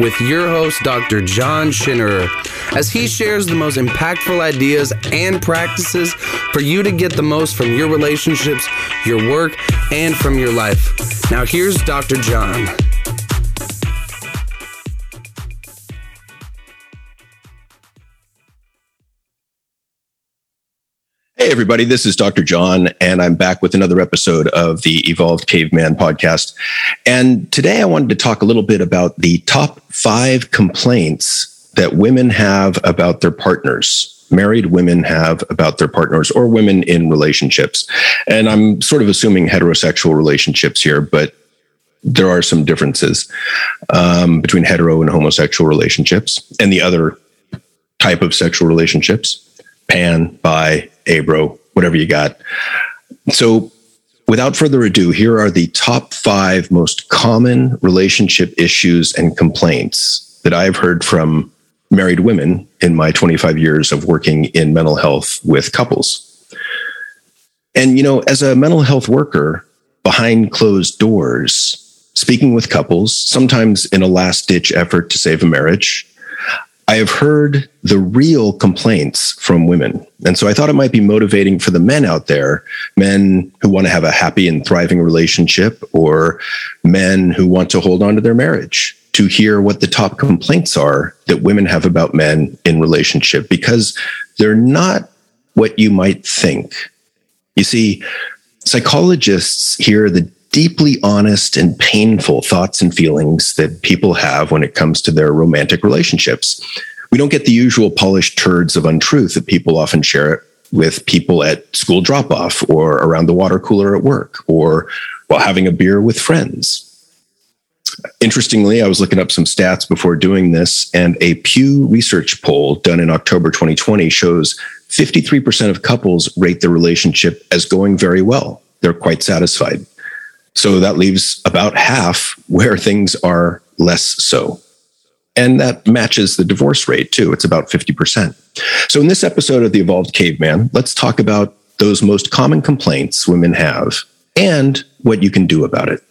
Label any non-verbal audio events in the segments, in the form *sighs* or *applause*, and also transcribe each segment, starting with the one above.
with your host, Dr. John Schinnerer, as he shares the most impactful ideas and practices for you to get the most from your relationships, your work, and from your life. Now, here's Dr. John. Hey, everybody, this is Dr. John, and I'm back with another episode of the Evolved Caveman podcast. And today I wanted to talk a little bit about the top five complaints that women have about their partners. Married women have about their partners or women in relationships. And I'm sort of assuming heterosexual relationships here, but there are some differences um, between hetero and homosexual relationships and the other type of sexual relationships pan, bi, abro, whatever you got. So, without further ado, here are the top five most common relationship issues and complaints that I've heard from married women in my 25 years of working in mental health with couples. And, you know, as a mental health worker behind closed doors, speaking with couples, sometimes in a last ditch effort to save a marriage, I have heard the real complaints from women. And so I thought it might be motivating for the men out there, men who want to have a happy and thriving relationship, or men who want to hold on to their marriage, to hear what the top complaints are that women have about men in relationship, because they're not what you might think. You see, psychologists hear the deeply honest and painful thoughts and feelings that people have when it comes to their romantic relationships. We don't get the usual polished turds of untruth that people often share with people at school drop off or around the water cooler at work or while having a beer with friends. Interestingly, I was looking up some stats before doing this, and a Pew Research poll done in October 2020 shows 53% of couples rate their relationship as going very well. They're quite satisfied. So that leaves about half where things are less so. And that matches the divorce rate too. It's about 50%. So in this episode of The Evolved Caveman, let's talk about those most common complaints women have and what you can do about it.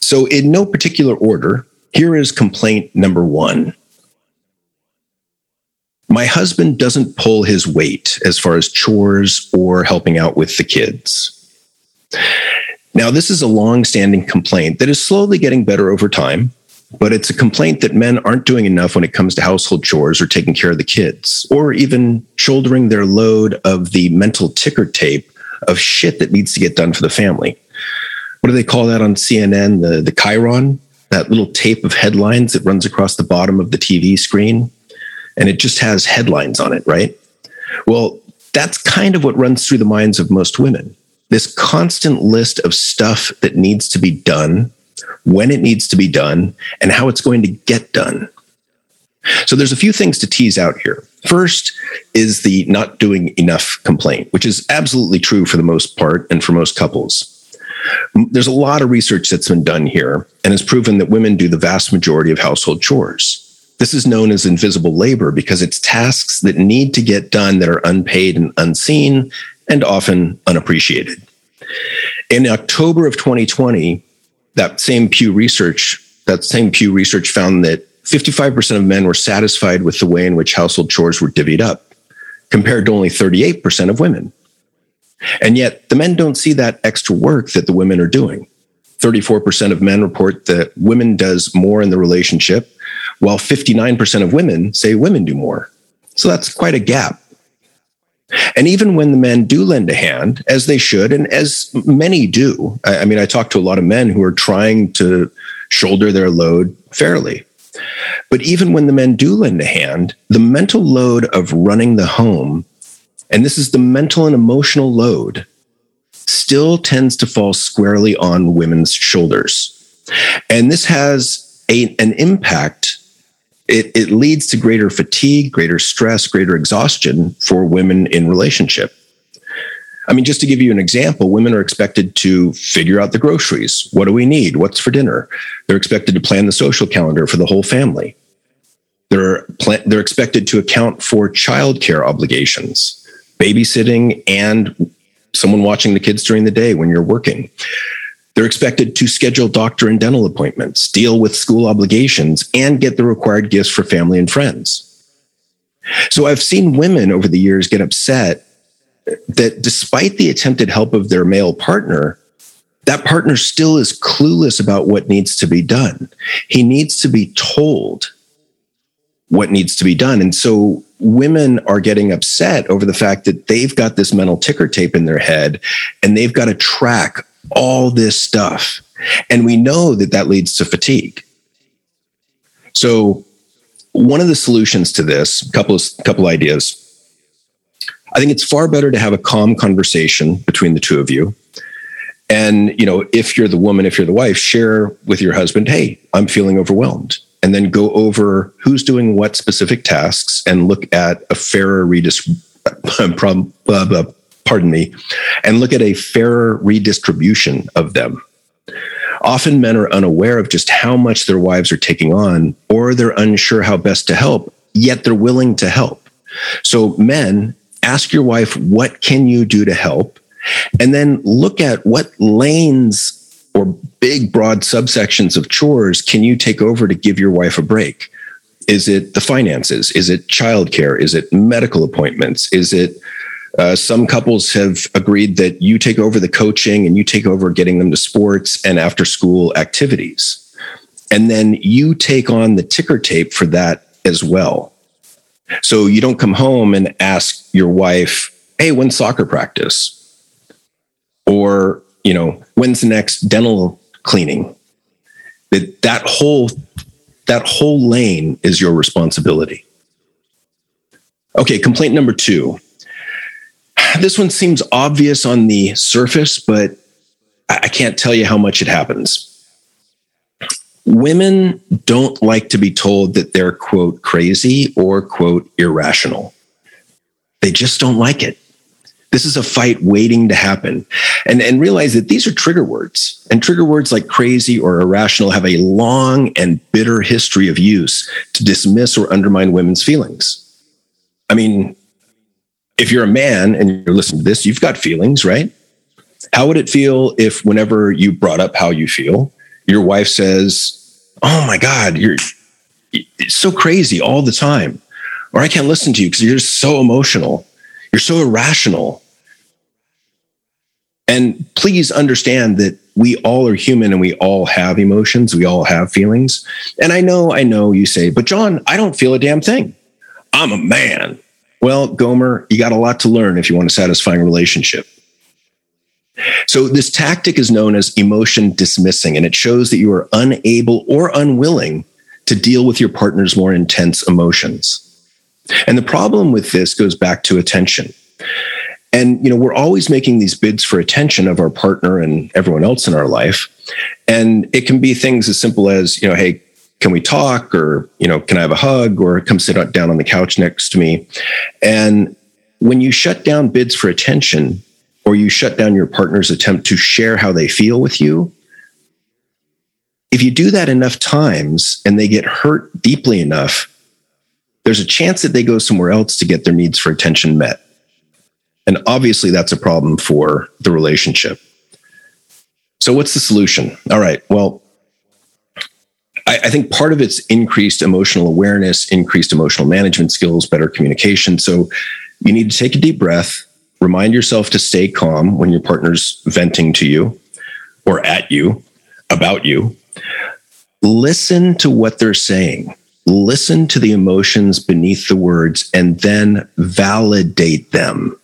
So, in no particular order, here is complaint number one. My husband doesn't pull his weight as far as chores or helping out with the kids. Now, this is a long-standing complaint that is slowly getting better over time, but it's a complaint that men aren't doing enough when it comes to household chores or taking care of the kids, or even shouldering their load of the mental ticker tape of shit that needs to get done for the family. What do they call that on CNN? The the chyron, that little tape of headlines that runs across the bottom of the TV screen, and it just has headlines on it, right? Well, that's kind of what runs through the minds of most women this constant list of stuff that needs to be done, when it needs to be done, and how it's going to get done. So there's a few things to tease out here. First is the not doing enough complaint, which is absolutely true for the most part and for most couples. There's a lot of research that's been done here and has proven that women do the vast majority of household chores. This is known as invisible labor because it's tasks that need to get done that are unpaid and unseen and often unappreciated. In October of 2020, that same Pew Research, that same Pew Research found that 55% of men were satisfied with the way in which household chores were divvied up, compared to only 38% of women. And yet, the men don't see that extra work that the women are doing. 34% of men report that women does more in the relationship, while 59% of women say women do more. So that's quite a gap. And even when the men do lend a hand, as they should, and as many do, I, mean, I talk to a lot of men who are trying to shoulder their load fairly. But even when the men do lend a hand, the mental load of running the home, and this is the mental and emotional load, still tends to fall squarely on women's shoulders. And this has a, an impact it, it leads to greater fatigue, greater stress, greater exhaustion for women in relationship. I mean, just to give you an example, women are expected to figure out the groceries. What do we need? What's for dinner? They're expected to plan the social calendar for the whole family. They're, they're expected to account for childcare obligations, babysitting, and someone watching the kids during the day when you're working. They're expected to schedule doctor and dental appointments, deal with school obligations, and get the required gifts for family and friends. So I've seen women over the years get upset that despite the attempted help of their male partner, that partner still is clueless about what needs to be done. He needs to be told what needs to be done. And so women are getting upset over the fact that they've got this mental ticker tape in their head and they've got to track all this stuff. And we know that that leads to fatigue. So one of the solutions to this, couple of couple ideas. I think it's far better to have a calm conversation between the two of you. And, you know, if you're the woman, if you're the wife, share with your husband, hey, I'm feeling overwhelmed. And then go over who's doing what specific tasks and look at a fairer redistribution. *laughs* pardon me, and look at a fairer redistribution of them. Often men are unaware of just how much their wives are taking on, or they're unsure how best to help, yet they're willing to help. So, men, ask your wife, what can you do to help? And then look at what lanes or big, broad subsections of chores can you take over to give your wife a break? Is it the finances? Is it childcare? Is it medical appointments? Is it uh, some couples have agreed that you take over the coaching and you take over getting them to sports and after school activities. And then you take on the ticker tape for that as well. So you don't come home and ask your wife, hey, when's soccer practice? Or, you know, when's the next dental cleaning? That that whole that whole lane is your responsibility. Okay, complaint number two this one seems obvious on the surface, but I can't tell you how much it happens. Women don't like to be told that they're, quote, crazy or, quote, irrational. They just don't like it. This is a fight waiting to happen. And, and realize that these are trigger words. And trigger words like crazy or irrational have a long and bitter history of use to dismiss or undermine women's feelings. I mean, if you're a man and you're listening to this, you've got feelings, right? How would it feel if whenever you brought up how you feel, your wife says, Oh my God, you're so crazy all the time. Or I can't listen to you because you're just so emotional. You're so irrational. And please understand that we all are human and we all have emotions. We all have feelings. And I know, I know you say, but John, I don't feel a damn thing. I'm a man. Well, Gomer, you got a lot to learn if you want a satisfying relationship. So, this tactic is known as emotion dismissing, and it shows that you are unable or unwilling to deal with your partner's more intense emotions. And the problem with this goes back to attention. And, you know, we're always making these bids for attention of our partner and everyone else in our life. And it can be things as simple as, you know, hey, can we talk? Or you know can i have a hug? Or come sit down on the couch next to me. And when you shut down bids for attention or you shut down your partner's attempt to share how they feel with you if you do that enough times and they get hurt deeply enough there's a chance that they go somewhere else to get their needs for attention met. And obviously that's a problem for the relationship. So what's the solution? All right well I, I think part of it's increased emotional awareness, increased emotional management skills, better communication. So you need to take a deep breath, remind yourself to stay calm when your partner's venting to you or at you about you. Listen to what they're saying. Listen to the emotions beneath the words and then validate them.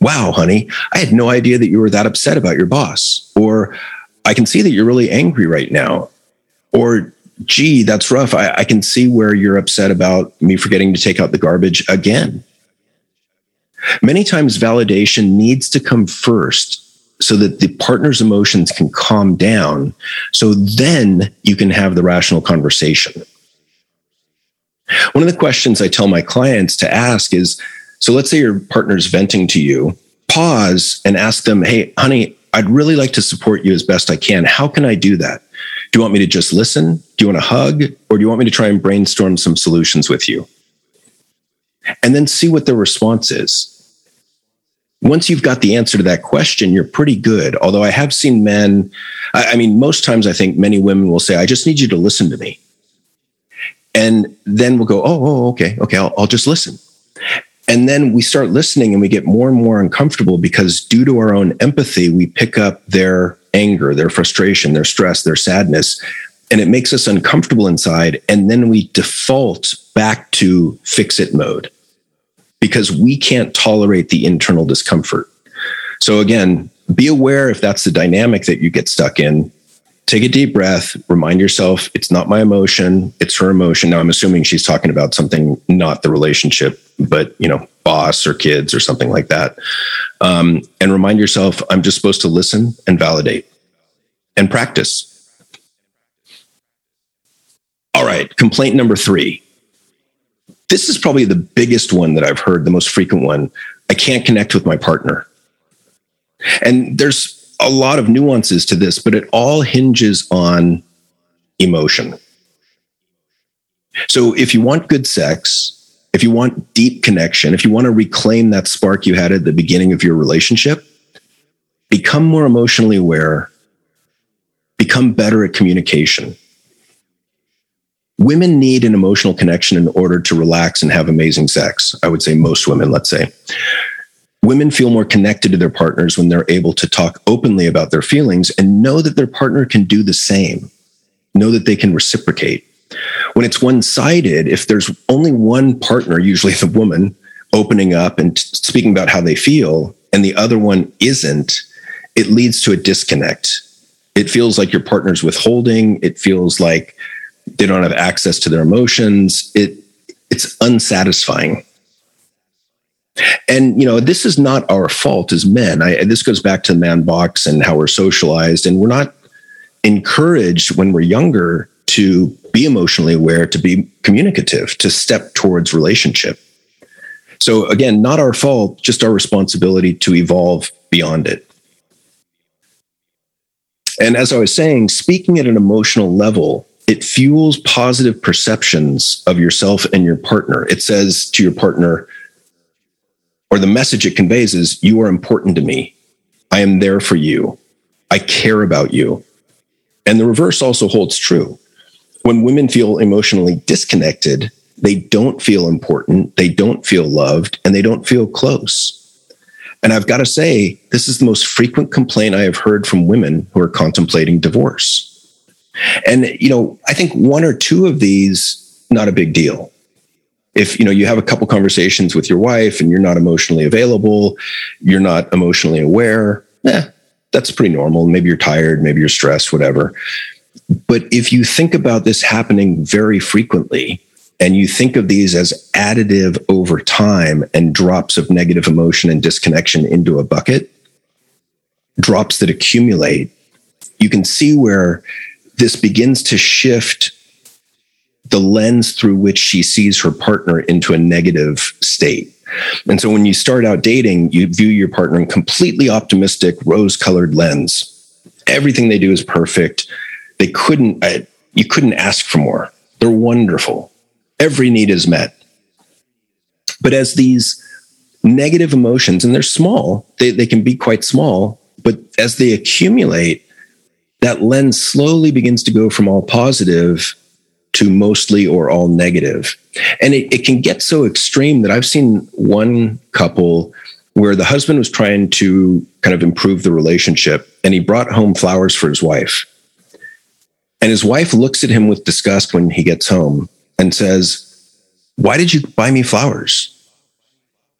Wow, honey, I had no idea that you were that upset about your boss. Or I can see that you're really angry right now. Or, gee, that's rough. I, I can see where you're upset about me forgetting to take out the garbage again. Many times, validation needs to come first so that the partner's emotions can calm down. So then you can have the rational conversation. One of the questions I tell my clients to ask is so let's say your partner's venting to you, pause and ask them, hey, honey, I'd really like to support you as best I can. How can I do that? Do you want me to just listen? Do you want a hug? Or do you want me to try and brainstorm some solutions with you? And then see what their response is. once you've got the answer to that question, you're pretty good. Although I have seen men, I, I mean, most times I think many women will say, I just need you to listen to me. And then we'll go, oh, oh okay, okay, I'll, I'll just listen. And then we start listening and we get more and more uncomfortable because due to our own empathy, we pick up their anger, their frustration, their stress, their sadness, and it makes us uncomfortable inside. And then we default back to fix it mode because we can't tolerate the internal discomfort. So, again, be aware if that's the dynamic that you get stuck in. Take a deep breath, remind yourself it's not my emotion, it's her emotion. Now, I'm assuming she's talking about something not the relationship, but, you know, boss or kids or something like that. Um, and remind yourself I'm just supposed to listen and validate and practice. All right, complaint number three. This is probably the biggest one that I've heard, the most frequent one. I can't connect with my partner. And there's a lot of nuances to this, but it all hinges on emotion. So if you want good sex, if you want deep connection, if you want to reclaim that spark you had at the beginning of your relationship, become more emotionally aware, become better at communication women need an emotional connection in order to relax and have amazing sex. I would say most women, let's say. Women feel more connected to their partners when they're able to talk openly about their feelings and know that their partner can do the same, know that they can reciprocate. When it's one sided, if there's only one partner, usually the woman, opening up and speaking about how they feel, and the other one isn't, it leads to a disconnect. It feels like your partner's withholding. It feels like they don't have access to their emotions it it's unsatisfying and you know this is not our fault as men. I, this goes back to the man box and how we're socialized. And we're not encouraged when we're younger to be emotionally aware to be communicative to step towards relationship. So again not our fault just our responsibility to evolve beyond it. And as i was saying speaking at an emotional level it fuels positive perceptions of yourself and your partner. It says to your partner, or the message it conveys is, You are important to me. I am there for you. I care about you. And the reverse also holds true. When women feel emotionally disconnected, they don't feel important, they don't feel loved, and they don't feel close. And I've got to say, this is the most frequent complaint I have heard from women who are contemplating divorce. And, you know, I think one or two of these, not a big deal. If, you know, you have a couple conversations with your wife and you're not emotionally available, you're not emotionally aware, eh, that's pretty normal. Maybe you're tired, maybe you're stressed, whatever. But if you think about this happening very frequently, and you think of these as additive over time and drops of negative emotion and disconnection into a bucket, drops that accumulate, you can see where this begins to shift the lens through which she sees her partner into a negative state. And so when you start out dating, you view your partner in completely optimistic, rose colored lens. Everything they do is perfect. They couldn't, you couldn't ask for more. They're wonderful. Every need is met. But as these negative emotions, and they're small, they, they can be quite small, but as they accumulate, that lens slowly begins to go from all positive to mostly or all negative. And it, it can get so extreme that I've seen one couple where the husband was trying to kind of improve the relationship and he brought home flowers for his wife. And his wife looks at him with disgust when he gets home and says, Why did you buy me flowers?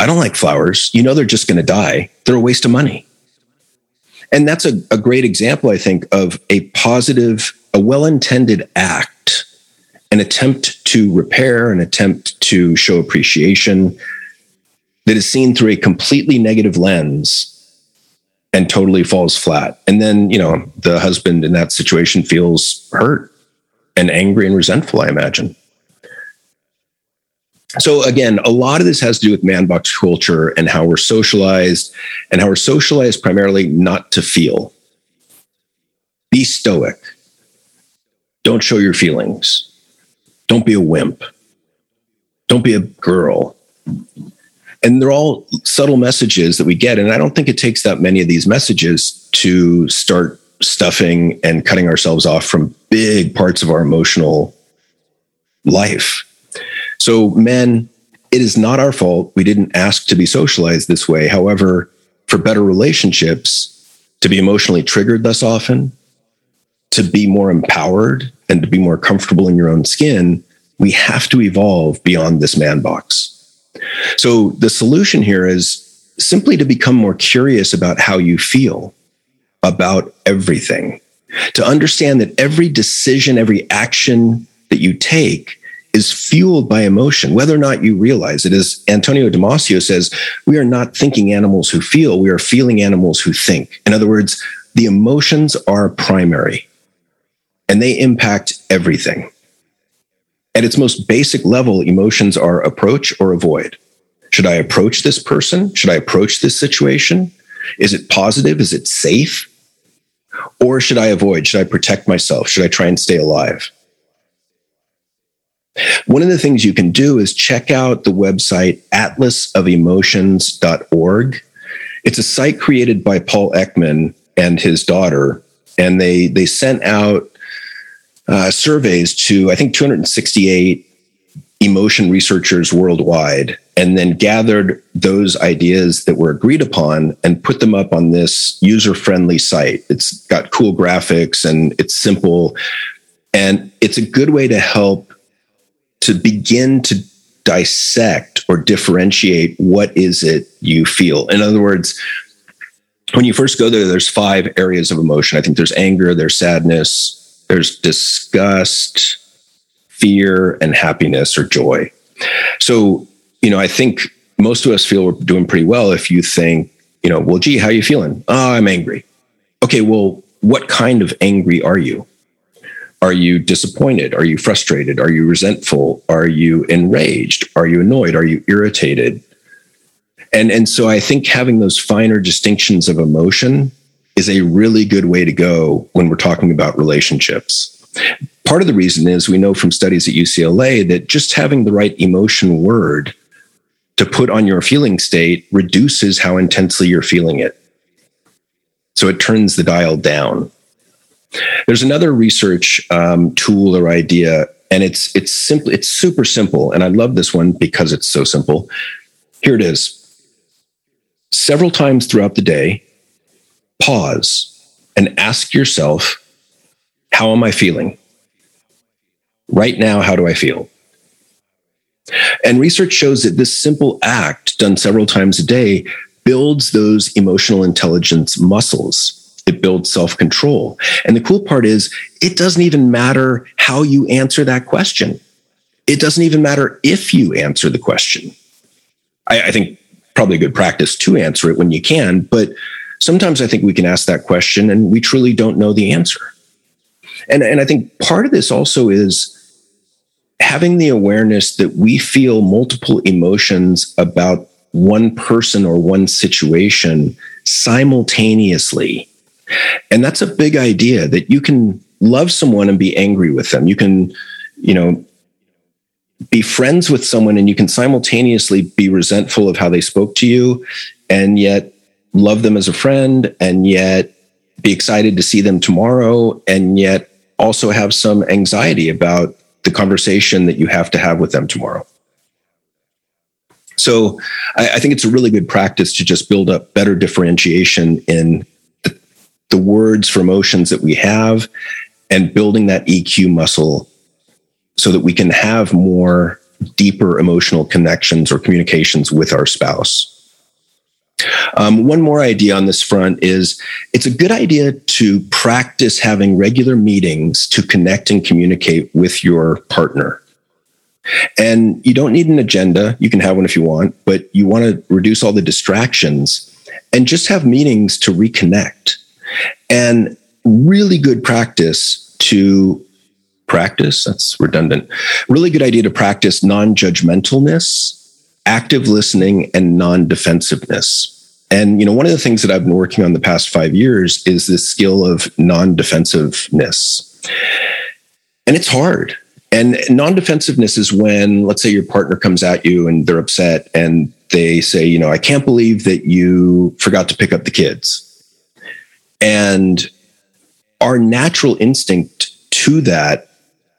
I don't like flowers. You know, they're just going to die. They're a waste of money. And that's a, a great example, I think, of a positive, a well intended act, an attempt to repair, an attempt to show appreciation that is seen through a completely negative lens and totally falls flat. And then, you know, the husband in that situation feels hurt and angry and resentful, I imagine. So again, a lot of this has to do with man box culture and how we're socialized and how we're socialized primarily not to feel. Be stoic. Don't show your feelings. Don't be a wimp. Don't be a girl. And they're all subtle messages that we get. And I don't think it takes that many of these messages to start stuffing and cutting ourselves off from big parts of our emotional life. So, men, it is not our fault. We didn't ask to be socialized this way. However, for better relationships, to be emotionally triggered less often, to be more empowered, and to be more comfortable in your own skin, we have to evolve beyond this man box. So the solution here is simply to become more curious about how you feel about everything, to understand that every decision, every action that you take is fueled by emotion, whether or not you realize it. As Antonio Damasio says, we are not thinking animals who feel, we are feeling animals who think. In other words, the emotions are primary and they impact everything. At its most basic level, emotions are approach or avoid. Should I approach this person? Should I approach this situation? Is it positive? Is it safe? Or should I avoid? Should I protect myself? Should I try and stay alive? One of the things you can do is check out the website atlasofemotions.org. It's a site created by Paul Ekman and his daughter, and they they sent out uh, surveys to I think 268 emotion researchers worldwide, and then gathered those ideas that were agreed upon and put them up on this user friendly site. It's got cool graphics and it's simple, and it's a good way to help to begin to dissect or differentiate what is it you feel. In other words, when you first go there, there's five areas of emotion. I think there's anger, there's sadness, there's disgust, fear, and happiness or joy. So, you know, I think most of us feel we're doing pretty well if you think, you know, well, gee, how are you feeling? Oh, I'm angry. Okay, well, what kind of angry are you? Are you disappointed? Are you frustrated? Are you resentful? Are you enraged? Are you annoyed? Are you irritated? And, and so I think having those finer distinctions of emotion is a really good way to go when we're talking about relationships. Part of the reason is we know from studies at UCLA that just having the right emotion word to put on your feeling state reduces how intensely you're feeling it. So it turns the dial down. There's another research um, tool or idea, and it's it's simple. It's super simple, and I love this one because it's so simple. Here it is. Several times throughout the day, pause and ask yourself, "How am I feeling right now? How do I feel?" And research shows that this simple act, done several times a day, builds those emotional intelligence muscles it builds self control. And the cool part is, it doesn't even matter how you answer that question. It doesn't even matter if you answer the question. I, I think probably good practice to answer it when you can, but sometimes I think we can ask that question and we truly don't know the answer. And, and I think part of this also is having the awareness that we feel multiple emotions about one person or one situation simultaneously and that's a big idea that you can love someone and be angry with them. You can, you know, be friends with someone and you can simultaneously be resentful of how they spoke to you and yet love them as a friend and yet be excited to see them tomorrow and yet also have some anxiety about the conversation that you have to have with them tomorrow. So I, I, think it's a really good practice to just build up better differentiation in the words for emotions that we have and building that EQ muscle so that we can have more deeper emotional connections or communications with our spouse. Um, one more idea on this front is it's a good idea to practice having regular meetings to connect and communicate with your partner. And you don't need an agenda. You can have one if you want, but you want to reduce all the distractions and just have meetings to reconnect and really good practice to practice, that's redundant, really good idea to practice non judgmentalness, active listening, and non defensiveness. And you know, one of the things that I've been working on the past five years is this skill of non-defensiveness. And it's hard. And non-defensiveness is when, let's say, your partner comes at you and they're upset and they say, you know, I can't believe that you forgot to pick up the kids. And our natural instinct to that,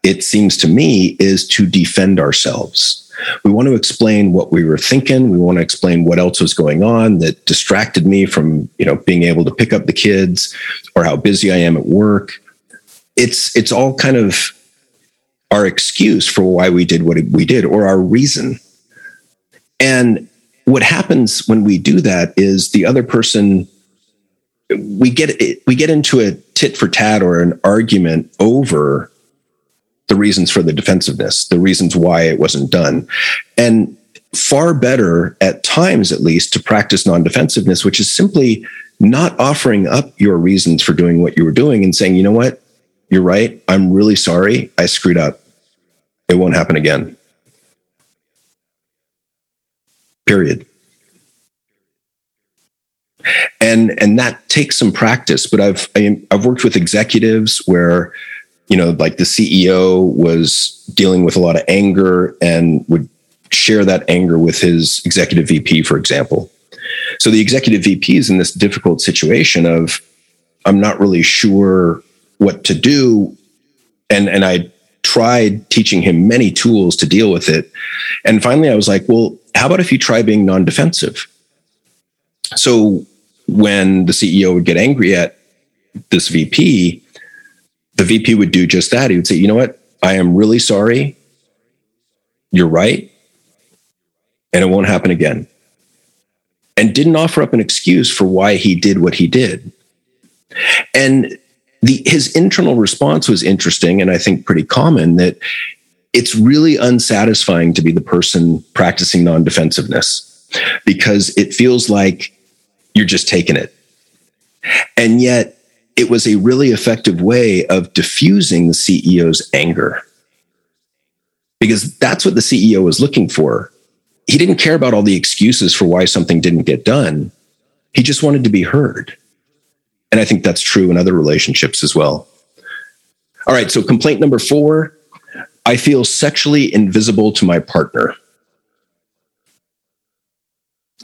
it seems to me, is to defend ourselves. We want to explain what we were thinking. We want to explain what else was going on that distracted me from, you know, being able to pick up the kids or how busy I am at work. It's it's all kind of our excuse for why we did what we did or our reason. And what happens when we do that is the other person we get we get into a tit for tat or an argument over the reasons for the defensiveness, the reasons why it wasn't done. And far better at times at least to practice non-defensiveness which is simply not offering up your reasons for doing what you were doing and saying, "You know what? You're right. I'm really sorry. I screwed up. It won't happen again." Period and and that takes some practice but i've i've worked with executives where you know like the ceo was dealing with a lot of anger and would share that anger with his executive vp for example. So the executive vp is in this difficult situation of i'm not really sure what to do. And and i tried teaching him many tools to deal with it. And finally i was like well how about if you try being non-defensive? So when the CEO would get angry at this VP, the VP would do just that. He would say, you know what? I am really sorry. You're right. And it won't happen again. And didn't offer up an excuse for why he did what he did. And the, his internal response was interesting and I think pretty common that it's really unsatisfying to be the person practicing non defensiveness because it feels like you're just taking it. And yet, it was a really effective way of diffusing the CEO's anger because that's what the CEO was looking for. He didn't care about all the excuses for why something didn't get done. He just wanted to be heard. And I think that's true in other relationships as well. All right, so complaint number four I feel sexually invisible to my partner.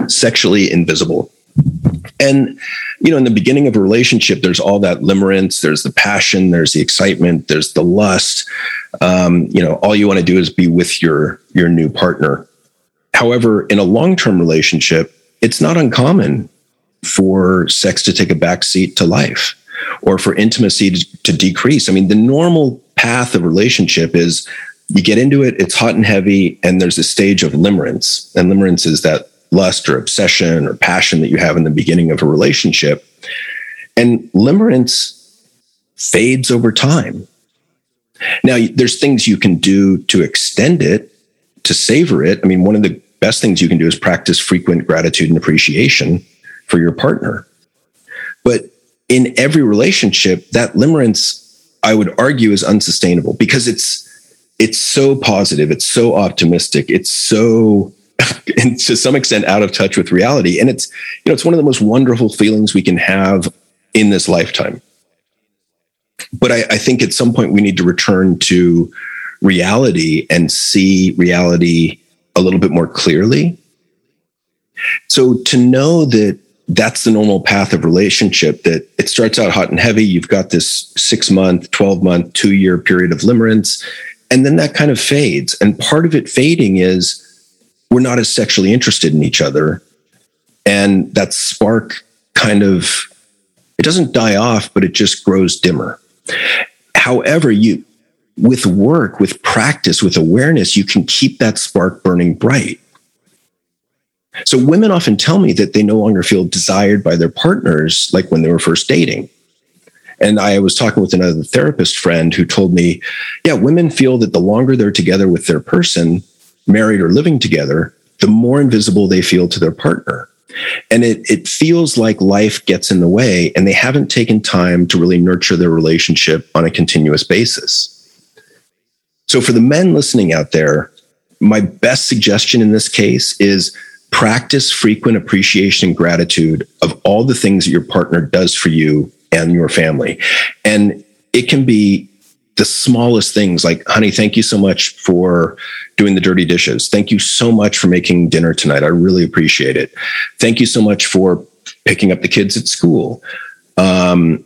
Sexually invisible. And, you know, in the beginning of a relationship, there's all that limerence, there's the passion, there's the excitement, there's the lust. Um, you know, all you want to do is be with your your new partner. However, in a long-term relationship, it's not uncommon for sex to take a back seat to life or for intimacy to, to decrease. I mean, the normal path of relationship is you get into it, it's hot and heavy, and there's a stage of limerence. And limerence is that lust or obsession or passion that you have in the beginning of a relationship. And limerence fades over time. Now, there's things you can do to extend it, to savor it. I mean, one of the best things you can do is practice frequent gratitude and appreciation for your partner. But in every relationship, that limerence, I would argue, is unsustainable because it's it's so positive, it's so optimistic, it's so *laughs* and to some extent out of touch with reality. And it's, you know, it's one of the most wonderful feelings we can have in this lifetime. But I, I think at some point we need to return to reality and see reality a little bit more clearly. So to know that that's the normal path of relationship that it starts out hot and heavy. You've got this six month, 12 month, two year period of limerence, and then that kind of fades. And part of it fading is we're not as sexually interested in each other. And that spark kind of, it doesn't die off, but it just grows dimmer. However, you, with work, with practice, with awareness, you can keep that spark burning bright. So women often tell me that they no longer feel desired by their partners like when they were first dating. And I was talking with another therapist friend who told me, yeah, women feel that the longer they're together with their person, married or living together, the more invisible they feel to their partner. And it, it feels like life gets in the way and they haven't taken time to really nurture their relationship on a continuous basis. So, for the men listening out there, my best suggestion in this case is practice frequent appreciation and gratitude of all the things that your partner does for you and your family. And it can be the smallest things like, honey, thank you so much for doing the dirty dishes. Thank you so much for making dinner tonight. I really appreciate it. Thank you so much for picking up the kids at school. Um,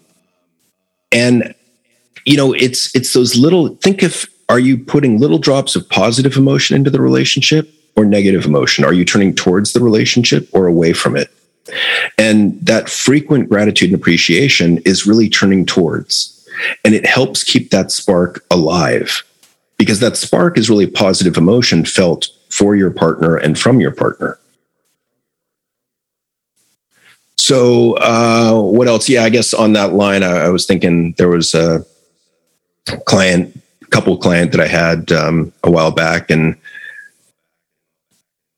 and you know, it's it's those little think of are you putting little drops of positive emotion into the relationship or negative emotion? Are you turning towards the relationship or away from it? And that frequent gratitude and appreciation is really turning towards. And it helps keep that spark alive because that spark is really a positive emotion felt for your partner and from your partner. So, uh, what else? Yeah, I guess on that line, I, I was thinking there was a client, couple client that I had um, a while back, and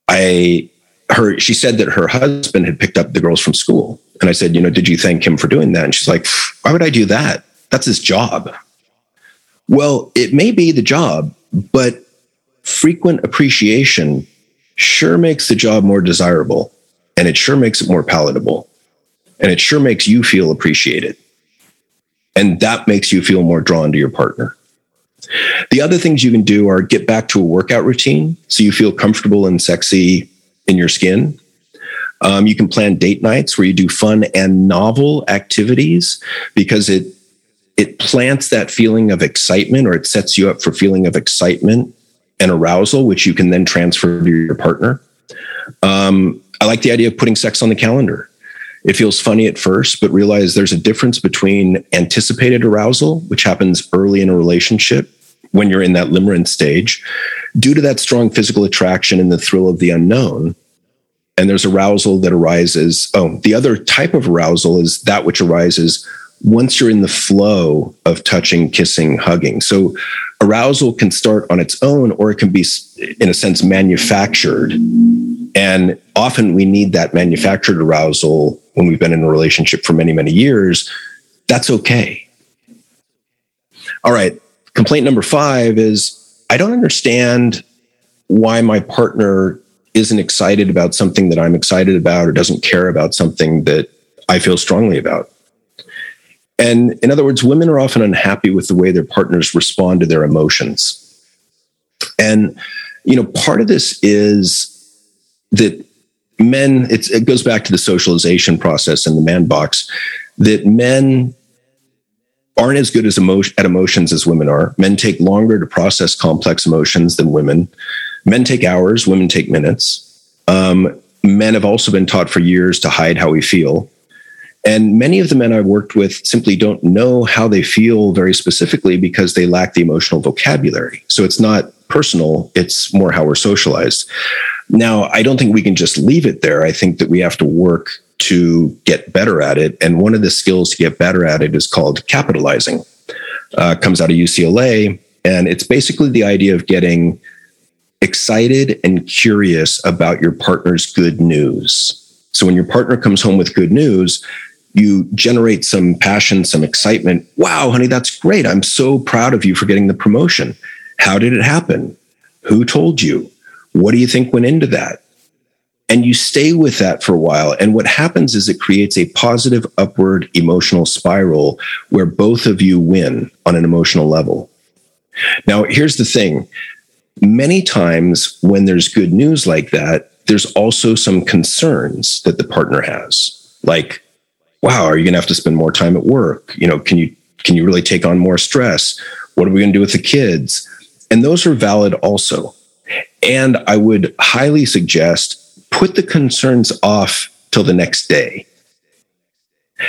I her she said that her husband had picked up the girls from school, and I said, you know, did you thank him for doing that? And she's like, why would I do that? That's his job. Well, it may be the job, but frequent appreciation sure makes the job more desirable and it sure makes it more palatable and it sure makes you feel appreciated. And that makes you feel more drawn to your partner. The other things you can do are get back to a workout routine so you feel comfortable and sexy in your skin. Um, you can plan date nights where you do fun and novel activities because it it plants that feeling of excitement or it sets you up for feeling of excitement and arousal, which you can then transfer to your partner. Um, I like the idea of putting sex on the calendar. It feels funny at first, but realize there's a difference between anticipated arousal, which happens early in a relationship when you're in that limerence stage, due to that strong physical attraction and the thrill of the unknown. And there's arousal that arises. Oh, the other type of arousal is that which arises once you're in the flow of touching, kissing, hugging. So arousal can start on its own, or it can be, in a sense, manufactured. And often we need that manufactured arousal when we've been in a relationship for many, many years. That's okay. All right. Complaint number five is I don't understand why my partner isn't excited about something that I'm excited about or doesn't care about something that I feel strongly about. And in other words, women are often unhappy with the way their partners respond to their emotions. And, you know, part of this is that men, it goes back to the socialization process in the man box, that men aren't as good as emotion, at emotions as women are. Men take longer to process complex emotions than women. Men take hours, women take minutes. Um, men have also been taught for years to hide how we feel. And many of the men I've worked with simply don't know how they feel very specifically because they lack the emotional vocabulary. So it's not personal, it's more how we're socialized. Now, I don't think we can just leave it there. I think that we have to work to get better at it. And one of the skills to get better at it is called capitalizing. Uh, comes out of UCLA, and it's basically the idea of getting excited and curious about your partner's good news. So when your partner comes home with good news, you generate some passion, some excitement. Wow, honey, that's great. I'm so proud of you for getting the promotion. How did it happen? Who told you? What do you think went into that? And you stay with that for a while. And what happens is it creates a positive upward emotional spiral where both of you win on an emotional level. Now, here's the thing many times when there's good news like that, there's also some concerns that the partner has. Like, wow, are you going to have to spend more time at work? You know, can you can you really take on more stress? What are we going to do with the kids? And those are valid also. And I would highly suggest put the concerns off till the next day.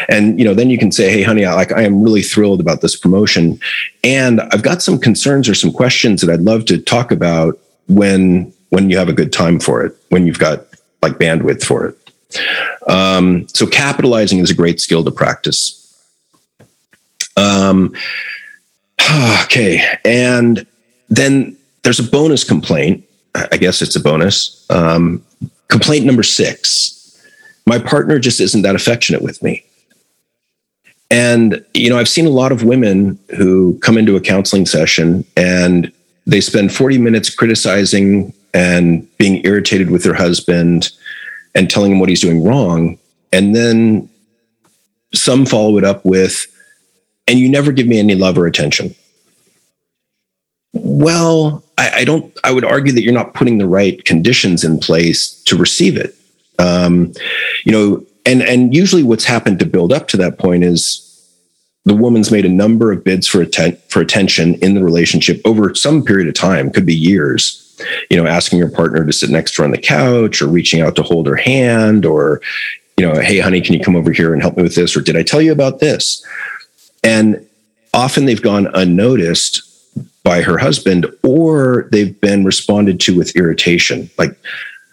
And you know, then you can say, "Hey, honey, I, like I am really thrilled about this promotion, and I've got some concerns or some questions that I'd love to talk about when when you have a good time for it, when you've got like bandwidth for it." Um, so capitalizing is a great skill to practice. Um, *sighs* okay. And then there's a bonus complaint. I guess it's a bonus. Um, complaint number six my partner just isn't that affectionate with me. And, you know, I've seen a lot of women who come into a counseling session and they spend 40 minutes criticizing and being irritated with their husband and telling him what he's doing wrong. And then some follow it up with, and you never give me any love or attention. Well, I, I, don't. I would argue that you're not putting the right conditions in place to receive it. Um, you know, and and usually what's happened to build up to that point is the woman's made a number of bids for atten- for attention in the relationship over some period of time, could be years. You know, asking your partner to sit next to her on the couch, or reaching out to hold her hand, or you know, hey, honey, can you come over here and help me with this? Or did I tell you about this? And often they've gone unnoticed by her husband, or they've been responded to with irritation. Like,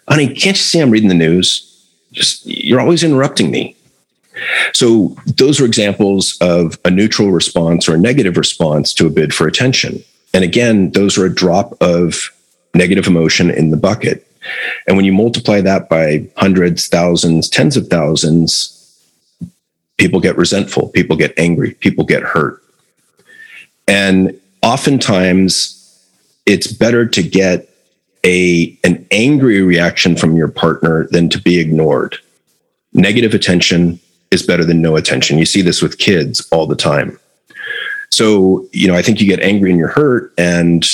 honey, can't you see I'm reading the news? Just you're always interrupting me. So those are examples of a neutral response or a negative response to a bid for attention. And again, those are a drop of negative emotion in the bucket. And when you multiply that by hundreds, thousands, tens of thousands, people get resentful, people get angry, people get hurt. And oftentimes it's better to get a an angry reaction from your partner than to be ignored. Negative attention is better than no attention. You see this with kids all the time. So, you know, I think you get angry and you're hurt and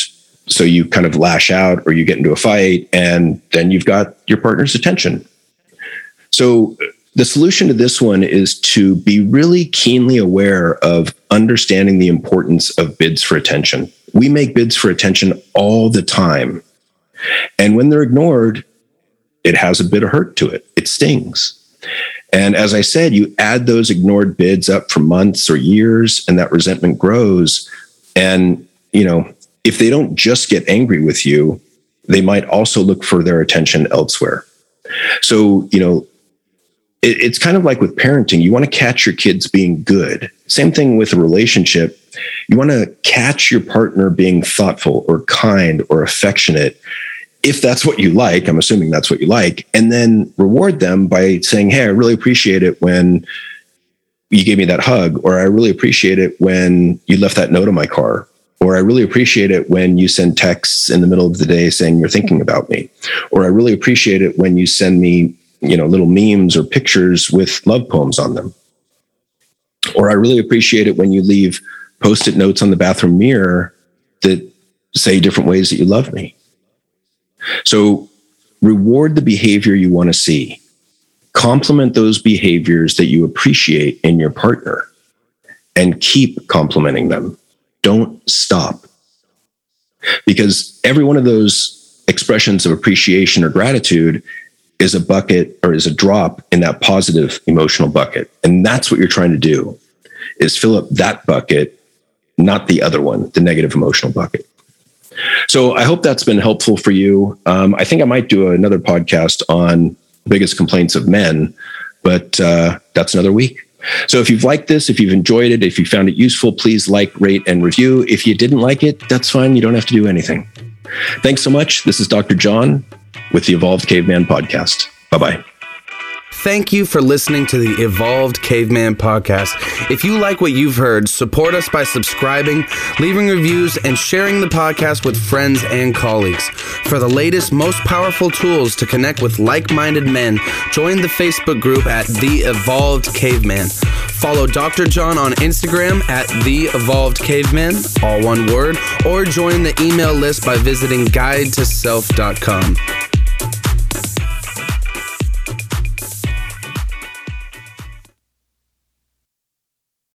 so you kind of lash out or you get into a fight and then you've got your partner's attention. So the solution to this one is to be really keenly aware of understanding the importance of bids for attention. We make bids for attention all the time. And when they're ignored, it has a bit of hurt to it. It stings. And as I said, you add those ignored bids up for months or years, and that resentment grows. And, you know, if they don't just get angry with you, they might also look for their attention elsewhere. So, you know, it, it's kind of like with parenting. You want to catch your kids being good. Same thing with a relationship. You want to catch your partner being thoughtful or kind or affectionate if that's what you like, I'm assuming that's what you like, and then reward them by saying, Hey, I really appreciate it when you gave me that hug, or I really appreciate it when you left that note on my car, or I really appreciate it when you send texts in the middle of the day saying you're thinking about me, or I really appreciate it when you send me, you know, little memes or pictures with love poems on them. Or I really appreciate it when you leave post it notes on the bathroom mirror that say different ways that you love me so reward the behavior you want to see. Compliment those behaviors that you appreciate in your partner and keep complimenting them. Don't stop. Because every one of those expressions of appreciation or gratitude is a bucket or is a drop in that positive emotional bucket. And that's what you're trying to do is fill up that bucket, not the other one, the negative emotional bucket. So I hope that's been helpful for you. Um, I think I might do another podcast on biggest complaints of men, but uh, that's another week. So if you've liked this, if you've enjoyed it, if you found it useful, please like, rate, and review. If you didn't like it, that's fine. You don't have to do anything. Thanks so much. This is Dr. John with the Evolved Caveman Podcast. Bye bye. Thank you for listening to the Evolved Caveman podcast. If you like what you've heard, support us by subscribing, leaving reviews, and sharing the podcast with friends and colleagues. For the latest, most powerful tools to connect with like minded men, join the Facebook group at The Evolved Caveman. Follow Dr. John on Instagram at The Evolved Caveman, all one word, or join the email list by visiting guidetoself.com.